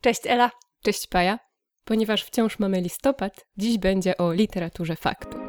Cześć Ela. Cześć Paja. Ponieważ wciąż mamy listopad, dziś będzie o literaturze faktu.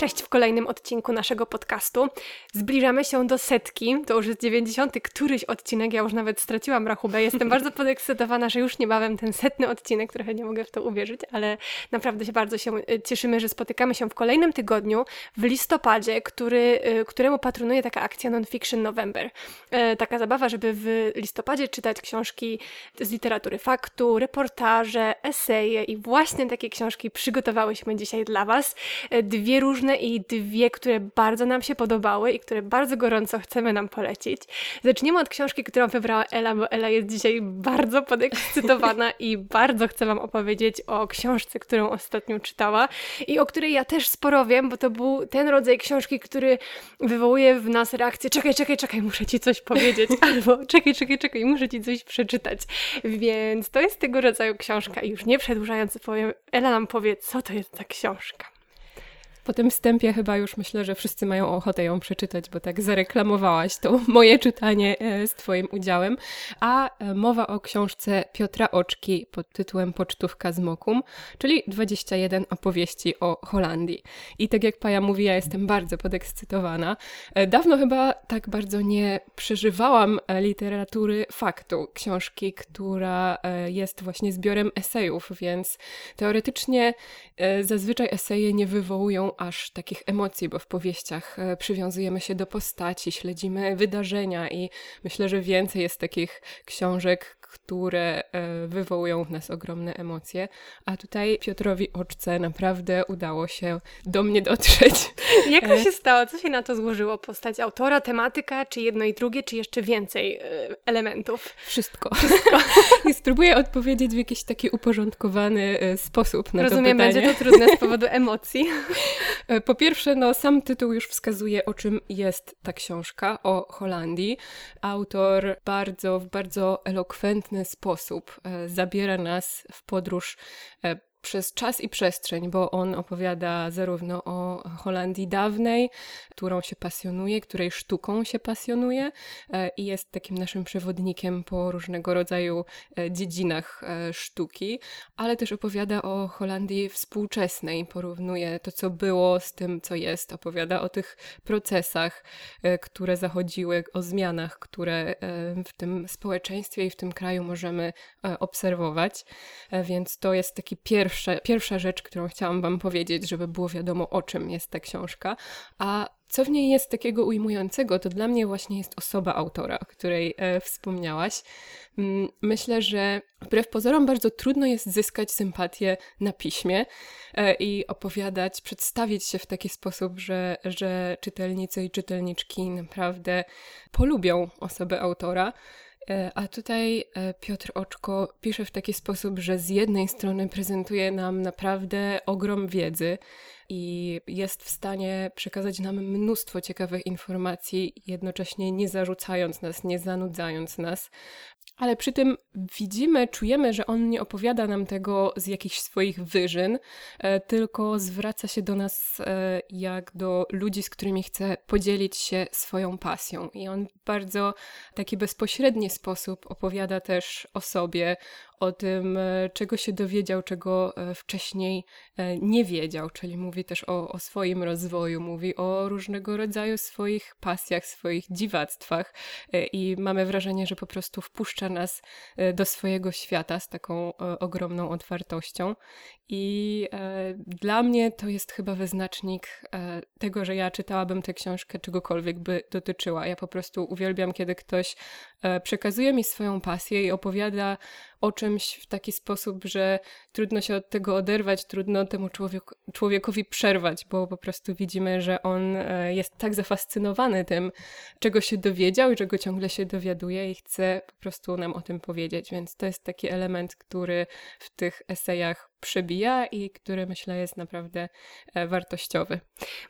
Cześć w kolejnym odcinku naszego podcastu. Zbliżamy się do setki, to już jest 90. któryś odcinek, ja już nawet straciłam rachubę. Jestem bardzo podekscytowana, że już niebawem ten setny odcinek, trochę nie mogę w to uwierzyć, ale naprawdę się bardzo się y, cieszymy, że spotykamy się w kolejnym tygodniu, w listopadzie, który, y, któremu patronuje taka akcja Nonfiction November. E, taka zabawa, żeby w listopadzie czytać książki z literatury faktu, reportaże, eseje i właśnie takie książki przygotowałyśmy dzisiaj dla Was. E, dwie różne i dwie, które bardzo nam się podobały i które bardzo gorąco chcemy nam polecić. Zaczniemy od książki, którą wybrała Ela, bo Ela jest dzisiaj bardzo podekscytowana i bardzo chcę Wam opowiedzieć o książce, którą ostatnio czytała i o której ja też sporo wiem, bo to był ten rodzaj książki, który wywołuje w nas reakcję czekaj, czekaj, czekaj, muszę Ci coś powiedzieć, albo czekaj, czekaj, czekaj, muszę Ci coś przeczytać. Więc to jest tego rodzaju książka i już nie przedłużając powiem, Ela nam powie, co to jest za książka. Po tym wstępie chyba już myślę, że wszyscy mają ochotę ją przeczytać, bo tak zareklamowałaś to moje czytanie e, z Twoim udziałem. A e, mowa o książce Piotra Oczki pod tytułem Pocztówka z Mokum, czyli 21 opowieści o Holandii. I tak jak Paja mówi, ja jestem bardzo podekscytowana. E, dawno chyba tak bardzo nie przeżywałam literatury faktu, książki, która jest właśnie zbiorem esejów, więc teoretycznie zazwyczaj eseje nie wywołują aż takich emocji, bo w powieściach e, przywiązujemy się do postaci, śledzimy wydarzenia i myślę, że więcej jest takich książek, które e, wywołują w nas ogromne emocje. A tutaj Piotrowi Oczce naprawdę udało się do mnie dotrzeć. Jak to e, się stało? Co się na to złożyło? Postać autora, tematyka, czy jedno i drugie, czy jeszcze więcej elementów? Wszystko. Wszystko. I spróbuję odpowiedzieć w jakiś taki uporządkowany sposób na Rozumiem, to pytanie. będzie to trudne z powodu emocji. E, po pierwsze, no, sam tytuł już wskazuje, o czym jest ta książka, o Holandii. Autor bardzo, w bardzo elokwentny sposób e, zabiera nas w podróż e, przez czas i przestrzeń, bo on opowiada zarówno o Holandii dawnej, którą się pasjonuje, której sztuką się pasjonuje e, i jest takim naszym przewodnikiem po różnego rodzaju e, dziedzinach e, sztuki, ale też opowiada o Holandii współczesnej, porównuje to, co było z tym, co jest, opowiada o tych procesach, które zachodziły, o zmianach, które w tym społeczeństwie i w tym kraju możemy obserwować. Więc to jest taki pierwszy pierwsza, pierwsza rzecz, którą chciałam Wam powiedzieć, żeby było wiadomo, o czym jest ta książka. A co w niej jest takiego ujmującego, to dla mnie właśnie jest osoba autora, o której e, wspomniałaś. Mm, myślę, że wbrew pozorom bardzo trudno jest zyskać sympatię na piśmie e, i opowiadać, przedstawić się w taki sposób, że, że czytelnicy i czytelniczki naprawdę polubią osobę autora. E, a tutaj e, Piotr Oczko pisze w taki sposób, że z jednej strony prezentuje nam naprawdę ogrom wiedzy i jest w stanie przekazać nam mnóstwo ciekawych informacji, jednocześnie nie zarzucając nas, nie zanudzając nas. Ale przy tym widzimy, czujemy, że on nie opowiada nam tego z jakichś swoich wyżyn, e, tylko zwraca się do nas e, jak do ludzi, z którymi chce podzielić się swoją pasją. I on w bardzo taki bezpośredni sposób opowiada też o sobie, o tym, e, czego się dowiedział, czego e, wcześniej e, nie wiedział, czyli mówi też o, o swoim rozwoju, mówi o różnego rodzaju swoich pasjach, swoich dziwactwach i mamy wrażenie, że po prostu wpuszcza nas do swojego świata z taką ogromną otwartością. I e, dla mnie to jest chyba wyznacznik e, tego, że ja czytałabym tę książkę, czegokolwiek by dotyczyła. Ja po prostu uwielbiam, kiedy ktoś e, przekazuje mi swoją pasję i opowiada o czymś w taki sposób, że trudno się od tego oderwać, trudno temu człowiek, człowiekowi przerwać, bo po prostu widzimy, że on e, jest tak zafascynowany tym, czego się dowiedział i czego ciągle się dowiaduje i chce po prostu nam o tym powiedzieć. Więc to jest taki element, który w tych esejach przebija i który myślę jest naprawdę e, wartościowy.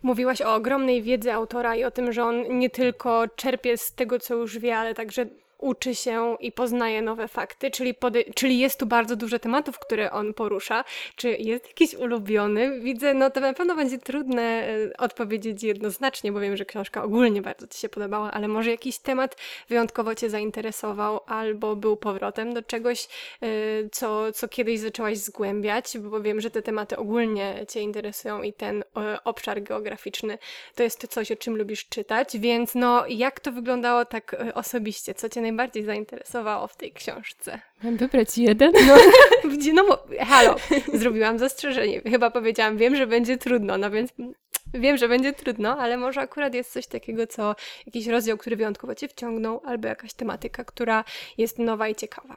Mówiłaś o ogromnej wiedzy autora i o tym, że on nie tylko czerpie z tego, co już wie, ale także uczy się i poznaje nowe fakty, czyli, czyli jest tu bardzo dużo tematów, które on porusza. Czy jest jakiś ulubiony? Widzę, no to na pewno będzie trudne e, odpowiedzieć jednoznacznie, bo wiem, że książka ogólnie bardzo Ci się podobała, ale może jakiś temat wyjątkowo Cię zainteresował albo był powrotem do czegoś, e, co, co kiedyś zaczęłaś zgłębiać, bo wiem, że te tematy ogólnie Cię interesują i ten e, obszar geograficzny to jest coś, o czym lubisz czytać, więc no jak to wyglądało tak osobiście? Co Cię najbardziej zainteresowało w tej książce? Mam wybrać jeden? No, no halo, zrobiłam zastrzeżenie. Chyba powiedziałam, wiem, że będzie trudno, no więc wiem, że będzie trudno, ale może akurat jest coś takiego, co jakiś rozdział, który wyjątkowo Cię wciągnął, albo jakaś tematyka, która jest nowa i ciekawa.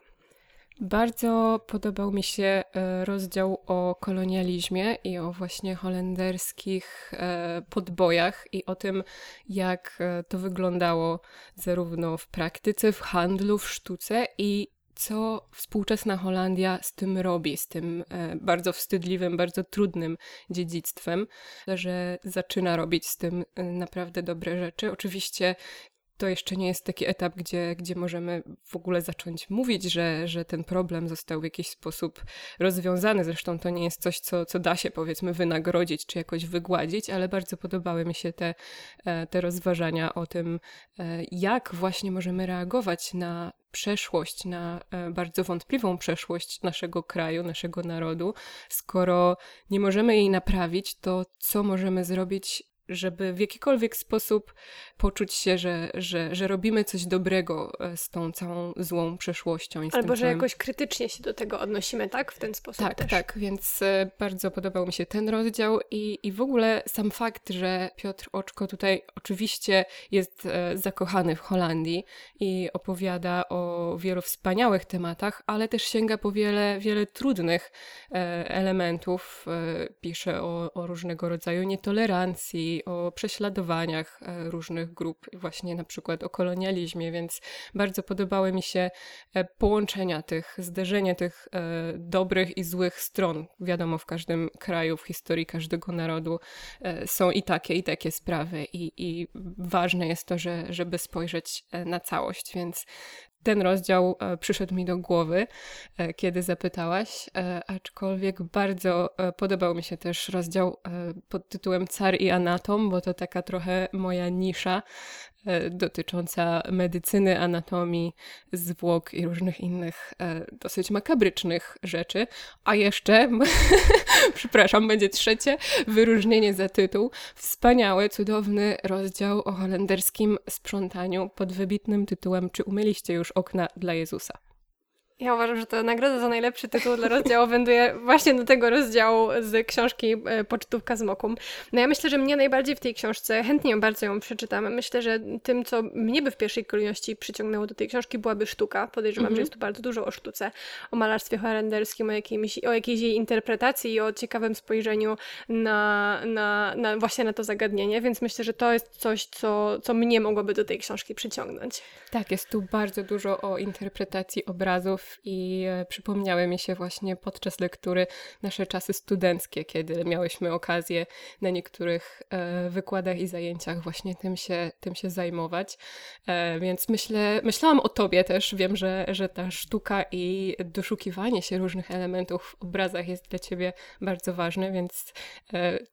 Bardzo podobał mi się e, rozdział o kolonializmie i o właśnie holenderskich e, podbojach i o tym, jak e, to wyglądało zarówno w praktyce, w handlu, w sztuce i co współczesna Holandia z tym robi, z tym bardzo wstydliwym, bardzo trudnym dziedzictwem, że zaczyna robić z tym naprawdę dobre rzeczy. Oczywiście to jeszcze nie jest taki etap, gdzie, gdzie możemy w ogóle zacząć mówić, że, że ten problem został w jakiś sposób rozwiązany. Zresztą to nie jest coś, co, co da się powiedzmy wynagrodzić czy jakoś wygładzić, ale bardzo podobały mi się te, e, te rozważania o tym, e, jak właśnie możemy reagować na przeszłość, na e, bardzo wątpliwą przeszłość naszego kraju, naszego narodu. Skoro nie możemy jej naprawić, to co możemy zrobić żeby w jakikolwiek sposób poczuć się, że, że, że robimy coś dobrego e, z tą całą złą przeszłością. Albo, że całym... jakoś krytycznie się do tego odnosimy, tak? W ten sposób Tak, też. tak, więc e, bardzo podobał mi się ten rozdział i, i w ogóle sam fakt, że Piotr Oczko tutaj oczywiście jest e, zakochany w Holandii i opowiada o wielu wspaniałych tematach, ale też sięga po wiele, wiele trudnych elementów. Pisze o, o różnego rodzaju nietolerancji, o prześladowaniach e, różnych grup, właśnie na przykład o kolonializmie, więc bardzo podobały mi się e, połączenia tych, zderzenie tych e, dobrych i złych stron. Wiadomo, w każdym kraju, w historii każdego narodu są i takie, i takie sprawy, i, i ważne jest to, że, żeby spojrzeć na całość, więc ten rozdział e, przyszedł mi do głowy, e, kiedy zapytałaś, e, aczkolwiek bardzo podobał mi się też rozdział pod tytułem Car i Anatom, bo to taka trochę moja nisza. E, dotycząca medycyny, anatomii, zwłok i różnych innych e, dosyć makabrycznych rzeczy. A jeszcze, przepraszam, będzie trzecie wyróżnienie za tytuł. Wspaniały, cudowny rozdział o holenderskim sprzątaniu pod wybitnym tytułem Czy umyliście już okna dla Jezusa? Ja uważam, że to nagroda za najlepszy tytuł dla rozdziału wędruje właśnie do tego rozdziału z książki e, Pocztówka z Mokum. No ja myślę, że mnie najbardziej w tej książce, chętnie ją bardzo ją przeczytam, myślę, że tym, co mnie by w pierwszej kolejności przyciągnęło do tej książki, byłaby sztuka. Podejrzewam, mm -hmm. że jest tu bardzo dużo o sztuce, o malarstwie holenderskim, o, jakimś, o jakiejś jej interpretacji i o ciekawym spojrzeniu na, na, na właśnie na to zagadnienie, więc myślę, że to jest coś, co, co mnie mogłoby do tej książki przyciągnąć. Tak, jest tu bardzo dużo o interpretacji obrazów i e, przypomniały mi się właśnie podczas lektury nasze czasy studenckie, kiedy miałyśmy okazję na niektórych e, wykładach i zajęciach właśnie tym się, tym się zajmować. E, więc myślę, myślałam o tobie też. Wiem, że, że ta sztuka i doszukiwanie się różnych elementów w obrazach jest dla ciebie bardzo ważne, więc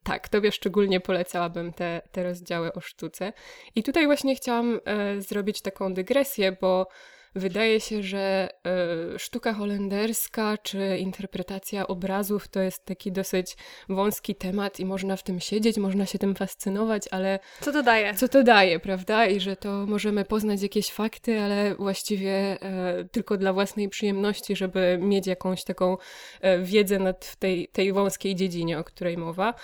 tak, tobie szczególnie polecałabym te, te rozdziały o sztuce. I tutaj właśnie chciałam zrobić taką dygresję, bo Wydaje się, że y, sztuka holenderska czy interpretacja obrazów to jest taki dosyć wąski temat i można w tym siedzieć, można się tym fascynować, ale. Co to daje? Co to daje, prawda? I że to możemy poznać jakieś fakty, ale właściwie y, tylko dla własnej przyjemności, żeby mieć jakąś taką y, wiedzę nad tej, tej wąskiej dziedzinie, o której mowa.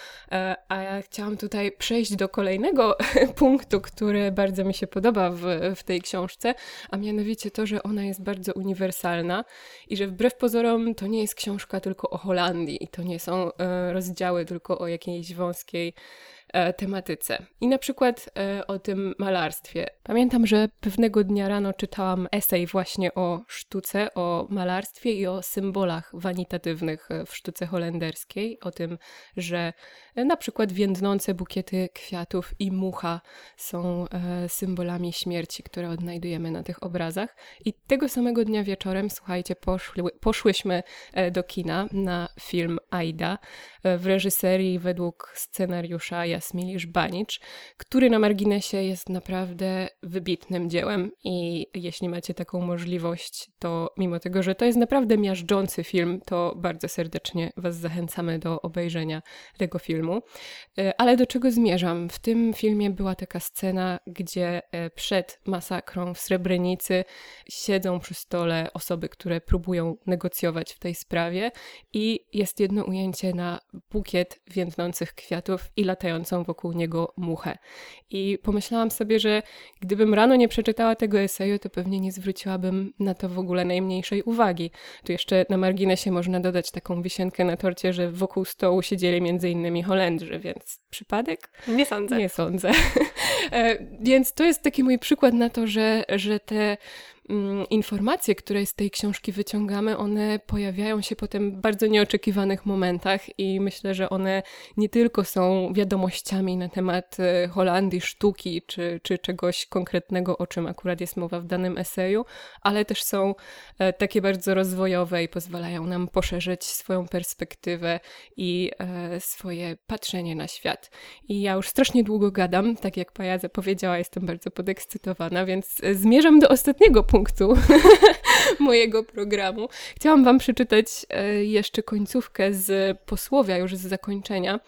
a ja chciałam tutaj przejść do kolejnego punktu, który bardzo mi się podoba w, w tej książce, a mianowicie to, że ona jest bardzo uniwersalna i że wbrew pozorom to nie jest książka tylko o Holandii i to nie są e, rozdziały tylko o jakiejś wąskiej e, tematyce. I na przykład e, o tym malarstwie. Pamiętam, że pewnego dnia rano czytałam esej właśnie o sztuce, o malarstwie i o symbolach wanitatywnych w sztuce holenderskiej. O tym, że na przykład więdnące bukiety kwiatów i mucha są e, symbolami śmierci, które odnajdujemy na tych obrazach. I tego samego dnia wieczorem, słuchajcie, poszły, poszłyśmy e, do kina na film Aida e, w reżyserii według scenariusza Jasmili Żbanicz, który na marginesie jest naprawdę wybitnym dziełem i jeśli macie taką możliwość, to mimo tego, że to jest naprawdę miażdżący film, to bardzo serdecznie Was zachęcamy do obejrzenia tego filmu. E, ale do czego zmierzam? W tym filmie była taka scena, gdzie przed masakrą w Srebrenicy siedzą przy stole osoby, które próbują negocjować w tej sprawie i jest jedno ujęcie na bukiet więdnących kwiatów i latającą wokół niego muchę. I pomyślałam sobie, że gdybym rano nie przeczytała tego eseju, to pewnie nie zwróciłabym na to w ogóle najmniejszej uwagi. Tu jeszcze na marginesie można dodać taką wisienkę na torcie, że wokół stołu siedzieli między innymi Więc przypadek? Nie sądzę. Nie sądzę. E, więc to jest taki mój przykład na to, że, że te informacje, które z tej książki wyciągamy, one pojawiają się potem w bardzo nieoczekiwanych momentach i myślę, że one nie tylko są wiadomościami na temat e, Holandii, sztuki czy, czy czegoś konkretnego, o czym akurat jest mowa w danym eseju, ale też są e, takie bardzo rozwojowe i pozwalają nam poszerzyć swoją perspektywę i e, swoje patrzenie na świat. I ja już strasznie długo gadam, tak jak Paja zapowiedziała, jestem bardzo podekscytowana, więc zmierzam do ostatniego punktu punktu mojego programu. Chciałam Wam przeczytać e, jeszcze końcówkę z posłowia, już z zakończenia,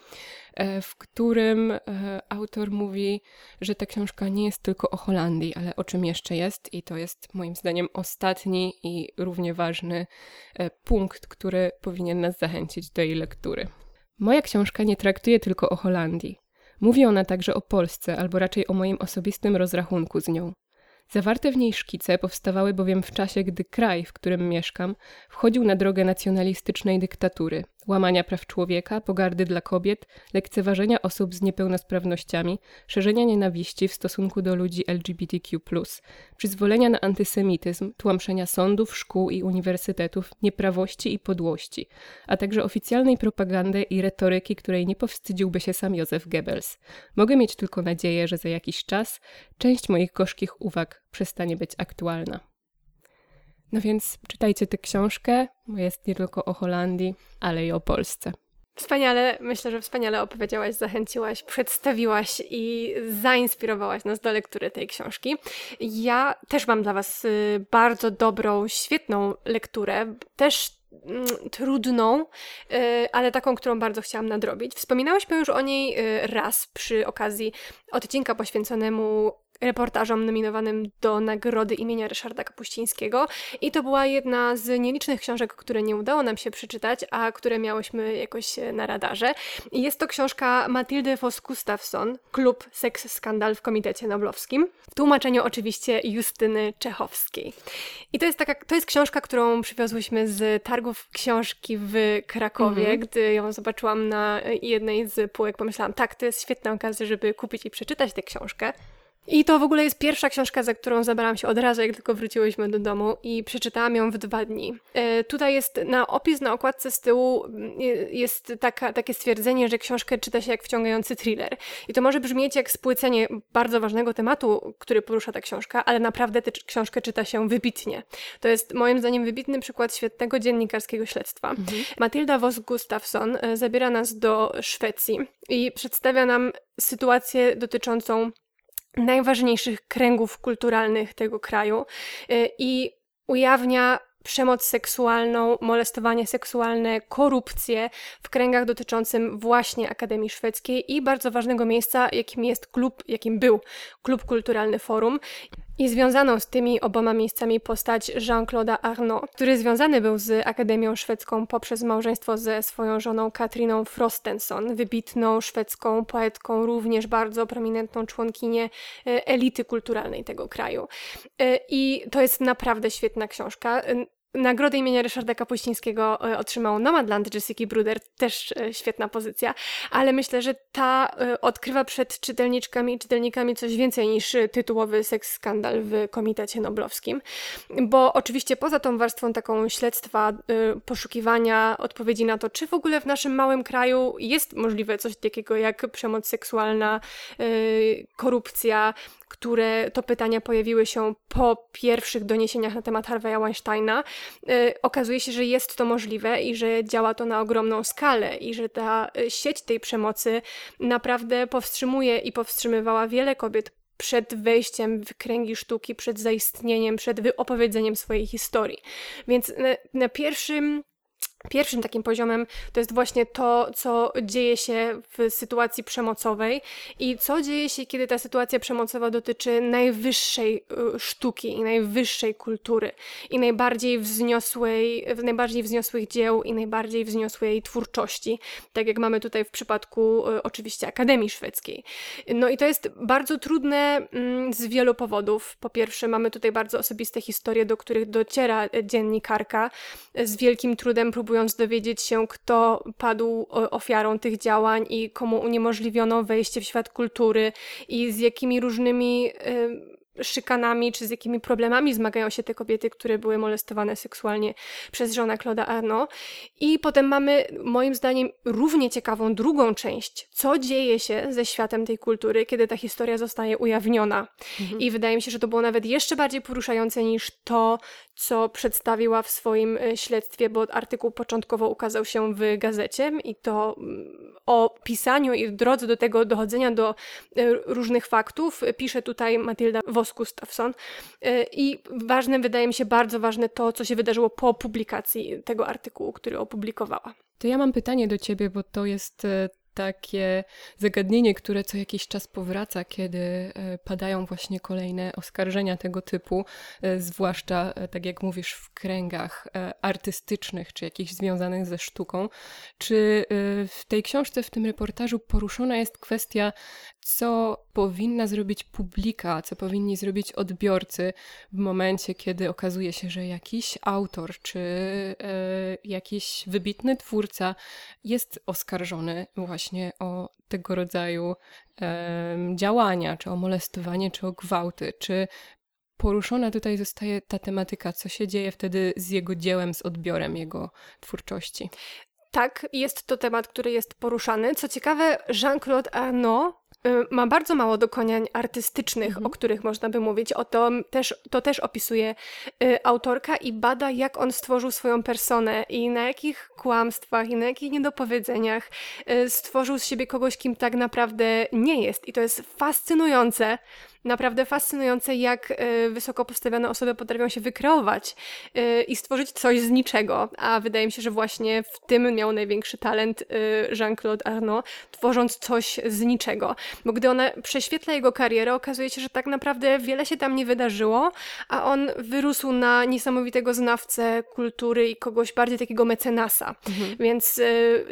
e, w którym e, autor mówi, że ta książka nie jest tylko o Holandii, ale o czym jeszcze jest, i to jest moim zdaniem ostatni i równie ważny punkt, który powinien nas zachęcić do jej lektury. Moja książka nie traktuje tylko o Holandii. Mówi ona także o Polsce, albo raczej o moim osobistym rozrachunku z nią. Zawarte w niej szkice powstawały bowiem w czasie, gdy kraj, w którym mieszkam, wchodził na drogę nacjonalistycznej dyktatury, łamania praw człowieka, pogardy dla kobiet, lekceważenia osób z niepełnosprawnościami, szerzenia nienawiści w stosunku do ludzi LGBTQ, przyzwolenia na antysemityzm, tłamszenia sądów, szkół i uniwersytetów, nieprawości i podłości, a także oficjalnej propagandy i retoryki, której nie powstydziłby się sam Józef Goebbels. Mogę mieć tylko nadzieję, że za jakiś czas część moich gorzkich uwag przestanie być aktualna. No więc czytajcie tę książkę, bo jest nie tylko o Holandii, ale i o Polsce. Wspaniale, myślę, że wspaniale opowiedziałaś, zachęciłaś, przedstawiłaś i zainspirowałaś nas do lektury tej książki. Ja też mam dla Was y, bardzo dobrą, świetną lekturę, też mm, trudną, y, ale taką, którą bardzo chciałam nadrobić. Wspominałyśmy już o niej y, raz przy okazji odcinka poświęconemu reportażom nominowanym do nagrody imienia Ryszarda Kapuścińskiego i to była jedna z nielicznych książek, które nie udało nam się przeczytać, a które miałyśmy jakoś na radarze. Jest to książka Matildy Foss Gustafsson, Klub Seks Skandal w Komitecie Noblowskim, w tłumaczeniu oczywiście Justyny Czechowskiej. I to jest taka, to jest książka, którą przywiozłyśmy z targów książki w Krakowie, mhm. gdy ją zobaczyłam na jednej z półek, pomyślałam, tak, to jest świetna okazja, żeby kupić i przeczytać tę książkę. I to w ogóle jest pierwsza książka, za którą zabrałam się od razu, jak tylko wróciłyśmy do domu i przeczytałam ją w dwa dni. E, tutaj jest na opis na okładce z tyłu mm, jest taka, takie stwierdzenie, że książkę czyta się jak wciągający thriller. I to może brzmieć jak spłycenie bardzo ważnego tematu, który porusza ta książka, ale naprawdę tę książkę czyta się wybitnie. To jest moim zdaniem wybitny przykład świetnego dziennikarskiego śledztwa. Mhm. Matylda Vos Gustafsson e, zabiera nas do Szwecji i przedstawia nam sytuację dotyczącą najważniejszych kręgów kulturalnych tego kraju y, i ujawnia przemoc seksualną, molestowanie seksualne, korupcję w kręgach dotyczącym właśnie Akademii Szwedzkiej i bardzo ważnego miejsca, jakim jest klub, jakim był Klub Kulturalny Forum i związaną z tymi oboma miejscami postać Jean-Claude'a Arnaud, który związany był z Akademią Szwedzką poprzez małżeństwo ze swoją żoną Katriną Frostenson, wybitną szwedzką poetką, również bardzo prominentną członkinię e, elity kulturalnej tego kraju. E, I to jest naprawdę świetna książka. Nagrodę imienia Ryszarda Kapuścińskiego e, otrzymał Nomadland Jessica Bruder, też e, świetna pozycja, ale myślę, że ta e, odkrywa przed czytelniczkami i czytelnikami coś więcej niż tytułowy seks skandal w Komitecie Noblowskim, bo oczywiście poza tą warstwą taką śledztwa, poszukiwania odpowiedzi na to, czy w ogóle w naszym małym kraju jest możliwe coś takiego jak przemoc seksualna, korupcja, które to pytania pojawiły się po pierwszych doniesieniach na temat Harvey'a Weinsteina, okazuje się, że jest to możliwe i że działa to na ogromną skalę i że ta y, sieć tej przemocy naprawdę powstrzymuje i powstrzymywała wiele kobiet przed wejściem w kręgi sztuki, przed zaistnieniem, przed wyopowiedzeniem swojej historii. Więc na, na pierwszym Pierwszym takim poziomem to jest właśnie to, co dzieje się w sytuacji przemocowej i co dzieje się, kiedy ta sytuacja przemocowa dotyczy najwyższej y, sztuki i najwyższej kultury i najbardziej wzniosłej, najbardziej wzniosłych dzieł i najbardziej wzniosłej twórczości, tak jak mamy tutaj w przypadku y, oczywiście Akademii Szwedzkiej. No i to jest bardzo trudne mm, z wielu powodów. Po pierwsze, mamy tutaj bardzo osobiste historie, do których dociera dziennikarka z wielkim trudem próbując próbując dowiedzieć się, kto padł ofiarą tych działań i komu uniemożliwiono wejście w świat kultury i z jakimi różnymi szykanami, czy z jakimi problemami zmagają się te kobiety, które były molestowane seksualnie przez żonę Claude'a Arnaud. I potem mamy, moim zdaniem, równie ciekawą drugą część, co dzieje się ze światem tej kultury, kiedy ta historia zostaje ujawniona. Mhm. I wydaje mi się, że to było nawet jeszcze bardziej poruszające niż to, co przedstawiła w swoim e, śledztwie, bo artykuł początkowo ukazał się w gazecie i to mm, o pisaniu i drodze do tego dochodzenia do e, różnych faktów pisze tutaj Matylda Vos-Gustafsson. E, I ważne, wydaje mi się bardzo ważne to, co się wydarzyło po publikacji tego artykułu, który opublikowała. To ja mam pytanie do ciebie, bo to jest takie zagadnienie, które co jakiś czas powraca, kiedy e, padają właśnie kolejne oskarżenia tego typu, e, zwłaszcza, e, tak jak mówisz, w kręgach artystycznych czy jakichś związanych ze sztuką. Czy w tej książce, w tym reportażu poruszona jest kwestia, co powinna zrobić publika, co powinni zrobić odbiorcy w momencie, kiedy okazuje się, że jakiś autor czy jakiś wybitny twórca jest oskarżony właśnie o tego rodzaju działania, czy o molestowanie, czy o gwałty, czy poruszona tutaj zostaje ta tematyka, co się dzieje wtedy z jego dziełem, z odbiorem jego twórczości. Tak, jest to temat, który jest poruszany. Co ciekawe, Jean-Claude Arnaud Y, ma bardzo mało dokonań artystycznych, mhm. o których można by mówić. O to też, to też opisuje y, autorka i bada, jak on stworzył swoją personę i na jakich kłamstwach i na jakich niedopowiedzeniach y, stworzył z siebie kogoś, kim tak naprawdę nie jest. I to jest fascynujące, naprawdę fascynujące, jak y, wysoko postawione osoby potrafią się wykreować y, i stworzyć coś z niczego. A wydaje mi się, że właśnie w tym miał największy talent y, Jean-Claude Arnaud, tworząc coś z niczego. Bo gdy ona prześwietla jego karierę, okazuje się, że tak naprawdę wiele się tam nie wydarzyło, a on wyrósł na niesamowitego znawcę kultury i kogoś bardziej takiego mecenasa. Mhm. Więc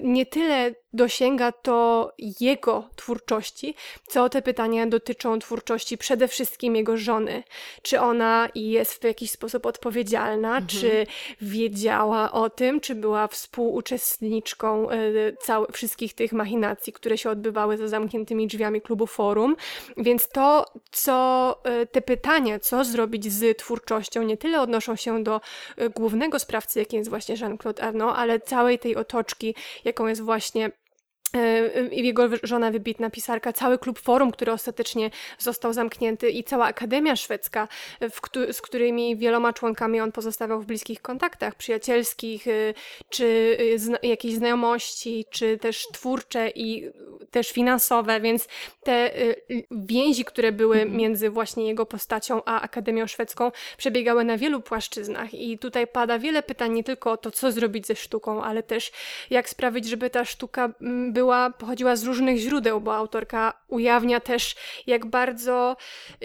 nie tyle dosięga to jego twórczości, co te pytania dotyczą twórczości przede wszystkim jego żony. Czy ona jest w jakiś sposób odpowiedzialna, mhm. czy wiedziała o tym, czy była współuczestniczką y, całych, wszystkich tych machinacji, które się odbywały za zamkniętymi drzwiami klubu Forum. Więc to, co y, te pytania, co zrobić z twórczością, nie tyle odnoszą się do y, głównego sprawcy, jakim jest właśnie Jean-Claude Arnaud, ale całej tej otoczki, jaką jest właśnie E, jego żona wybitna pisarka, cały klub forum, który ostatecznie został zamknięty i cała Akademia Szwedzka, w, z którymi wieloma członkami on pozostawał w bliskich kontaktach przyjacielskich, e, czy e, zna, jakieś znajomości, czy też twórcze i też finansowe, więc te więzi, które były mhm. między właśnie jego postacią a Akademią Szwedzką przebiegały na wielu płaszczyznach i tutaj pada wiele pytań nie tylko o to, co zrobić ze sztuką, ale też jak sprawić, żeby ta sztuka była, pochodziła z różnych źródeł, bo autorka ujawnia też, jak bardzo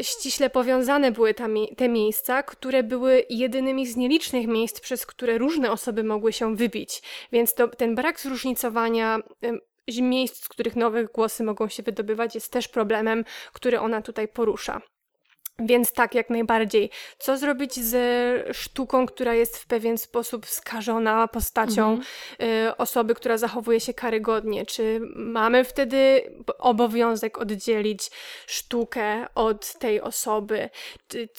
ściśle powiązane były ta, te miejsca, które były jedynymi z nielicznych miejsc, przez które różne osoby mogły się wybić. Więc to, ten brak zróżnicowania miejsc, z których nowe głosy mogą się wydobywać, jest też problemem, który ona tutaj porusza. Więc tak, jak najbardziej. Co zrobić z sztuką, która jest w pewien sposób skażona postacią mhm. y, osoby, która zachowuje się karygodnie? Czy mamy wtedy obowiązek oddzielić sztukę od tej osoby?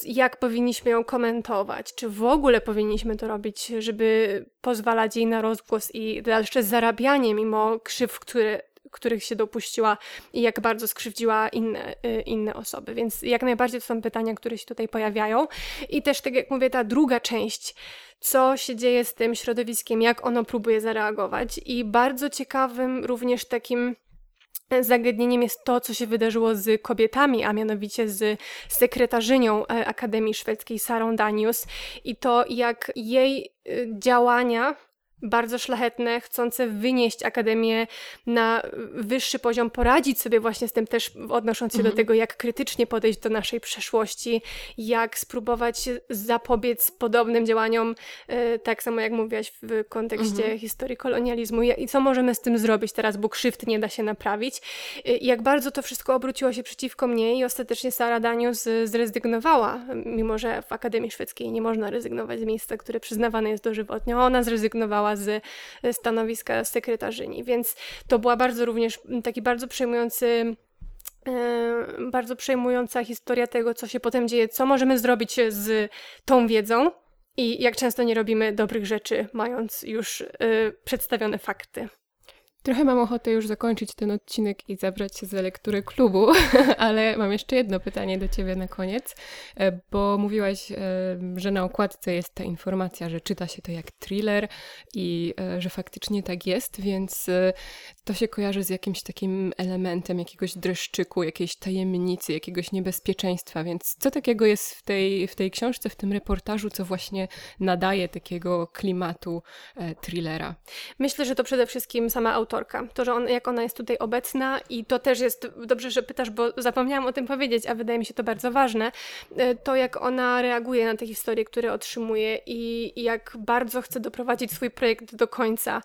Jak powinniśmy ją komentować? Czy w ogóle powinniśmy to robić, żeby pozwalać jej na rozgłos i dalsze zarabianie mimo krzyw, które których się dopuściła i jak bardzo skrzywdziła inne, y, inne osoby. Więc jak najbardziej to są pytania, które się tutaj pojawiają. I też, tak jak mówię, ta druga część, co się dzieje z tym środowiskiem, jak ono próbuje zareagować. I bardzo ciekawym również takim zagadnieniem jest to, co się wydarzyło z kobietami, a mianowicie z sekretarzynią e, Akademii Szwedzkiej Sarą Danius i to, jak jej y, działania bardzo szlachetne, chcące wynieść Akademię na wyższy poziom, poradzić sobie właśnie z tym też odnosząc się mhm. do tego, jak krytycznie podejść do naszej przeszłości, jak spróbować zapobiec podobnym działaniom, e, tak samo jak mówiłaś w kontekście mhm. historii kolonializmu i co możemy z tym zrobić teraz, bo krzywd nie da się naprawić. E, jak bardzo to wszystko obróciło się przeciwko mnie i ostatecznie Sara Danius zrezygnowała, mimo że w Akademii Szwedzkiej nie można rezygnować z miejsca, które przyznawane jest dożywotnio. Ona zrezygnowała z stanowiska sekretarzyni, więc to była bardzo również taki bardzo przejmujący e, bardzo przejmująca historia tego, co się potem dzieje, co możemy zrobić z tą wiedzą i jak często nie robimy dobrych rzeczy, mając już y, przedstawione fakty. Trochę mam ochotę już zakończyć ten odcinek i zabrać się za lekturę klubu, ale mam jeszcze jedno pytanie do Ciebie na koniec, e, bo mówiłaś, e, że na okładce jest ta informacja, że czyta się to jak thriller i e, że faktycznie tak jest, więc to się kojarzy z jakimś takim elementem jakiegoś dreszczyku, jakiejś tajemnicy, jakiegoś niebezpieczeństwa, więc co takiego jest w tej, w tej książce, w tym reportażu, co właśnie nadaje takiego klimatu thrillera? Myślę, że to przede wszystkim sama autorka To, że on, jak ona jest tutaj obecna i to też jest, dobrze, że pytasz, bo zapomniałam o tym powiedzieć, a wydaje mi się to bardzo ważne, e, to jak ona reaguje na te historie, które otrzymuje i, i jak bardzo chce doprowadzić swój projekt do końca.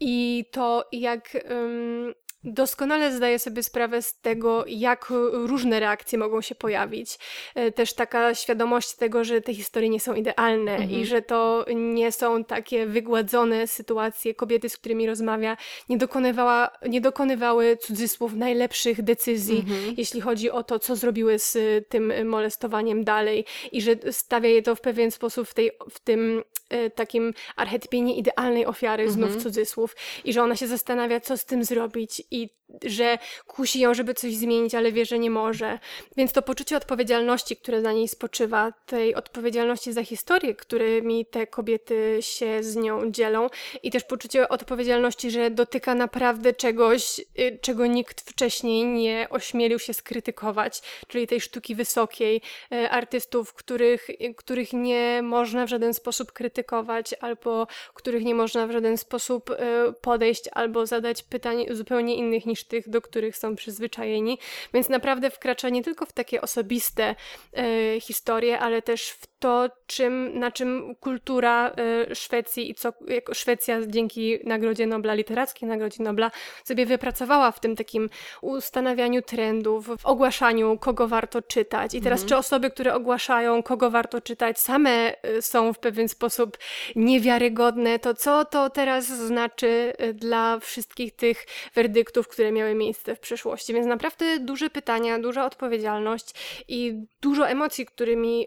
I to jak um, Doskonale zdaję sobie sprawę z tego, jak różne reakcje mogą się pojawić. E, też taka świadomość tego, że te historie nie są idealne mhm. i że to nie są takie wygładzone sytuacje. Kobiety, z którymi rozmawia, nie, dokonywała, nie dokonywały cudzysłów najlepszych decyzji, mhm. jeśli chodzi o to, co zrobiły z tym molestowaniem dalej i że stawia je to w pewien sposób w, tej, w tym e, takim archetypie nieidealnej ofiary, znów mhm. cudzysłów, i że ona się zastanawia, co z tym zrobić i że kusi ją, żeby coś zmienić, ale wie, że nie może. Więc to poczucie odpowiedzialności, które na niej spoczywa, tej odpowiedzialności za historię, którymi te kobiety się z nią dzielą, i też poczucie odpowiedzialności, że dotyka naprawdę czegoś, y, czego nikt wcześniej nie ośmielił się skrytykować, czyli tej sztuki wysokiej, y, artystów, których, y, których nie można w żaden sposób krytykować, albo których nie można w żaden sposób podejść, albo zadać pytań zupełnie innych niż tych, do których są przyzwyczajeni. Więc naprawdę wkracza nie tylko w takie osobiste e, historie, ale też w to, czym, na czym kultura y, Szwecji i co Szwecja dzięki Nagrodzie Nobla, literackiej Nagrodzie Nobla, sobie wypracowała w tym takim ustanawianiu trendów, w ogłaszaniu, kogo warto czytać. I teraz, mhm. czy osoby, które ogłaszają, kogo warto czytać, same y, są w pewien sposób niewiarygodne, to co to teraz znaczy y, dla wszystkich tych werdyktów, które miały miejsce w przeszłości? Więc naprawdę duże pytania, duża odpowiedzialność i dużo emocji, którymi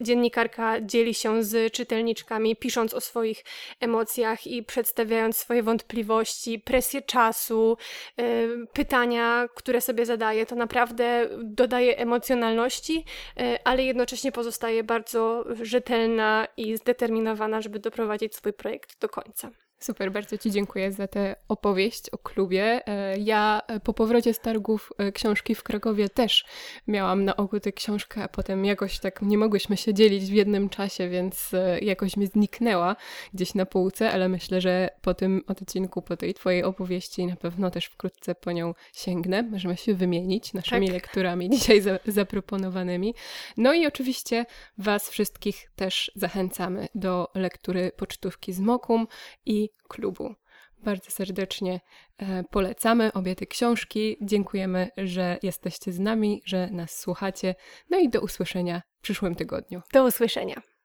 dziennikarka dzieli się z czytelniczkami, pisząc o swoich emocjach i przedstawiając swoje wątpliwości, presję czasu, y, pytania, które sobie zadaje. To naprawdę dodaje emocjonalności, y, ale jednocześnie pozostaje bardzo rzetelna i zdeterminowana, żeby doprowadzić swój projekt do końca. Super, bardzo Ci dziękuję za tę opowieść o klubie. E, ja e, po powrocie z targów e, książki w Krakowie też miałam na oku tę książkę, a potem jakoś tak nie mogłyśmy się dzielić w jednym czasie, więc jakoś mi zniknęła gdzieś na półce, ale myślę, że po tym odcinku, po tej Twojej opowieści na pewno też wkrótce po nią sięgnę. Możemy się wymienić naszymi tak. lekturami dzisiaj za, zaproponowanymi. No i oczywiście Was wszystkich też zachęcamy do lektury pocztówki z Mokum i klubu. Bardzo serdecznie e, polecamy obie te książki. Dziękujemy, że jesteście z nami, że nas słuchacie. No i do usłyszenia w przyszłym tygodniu. Do usłyszenia.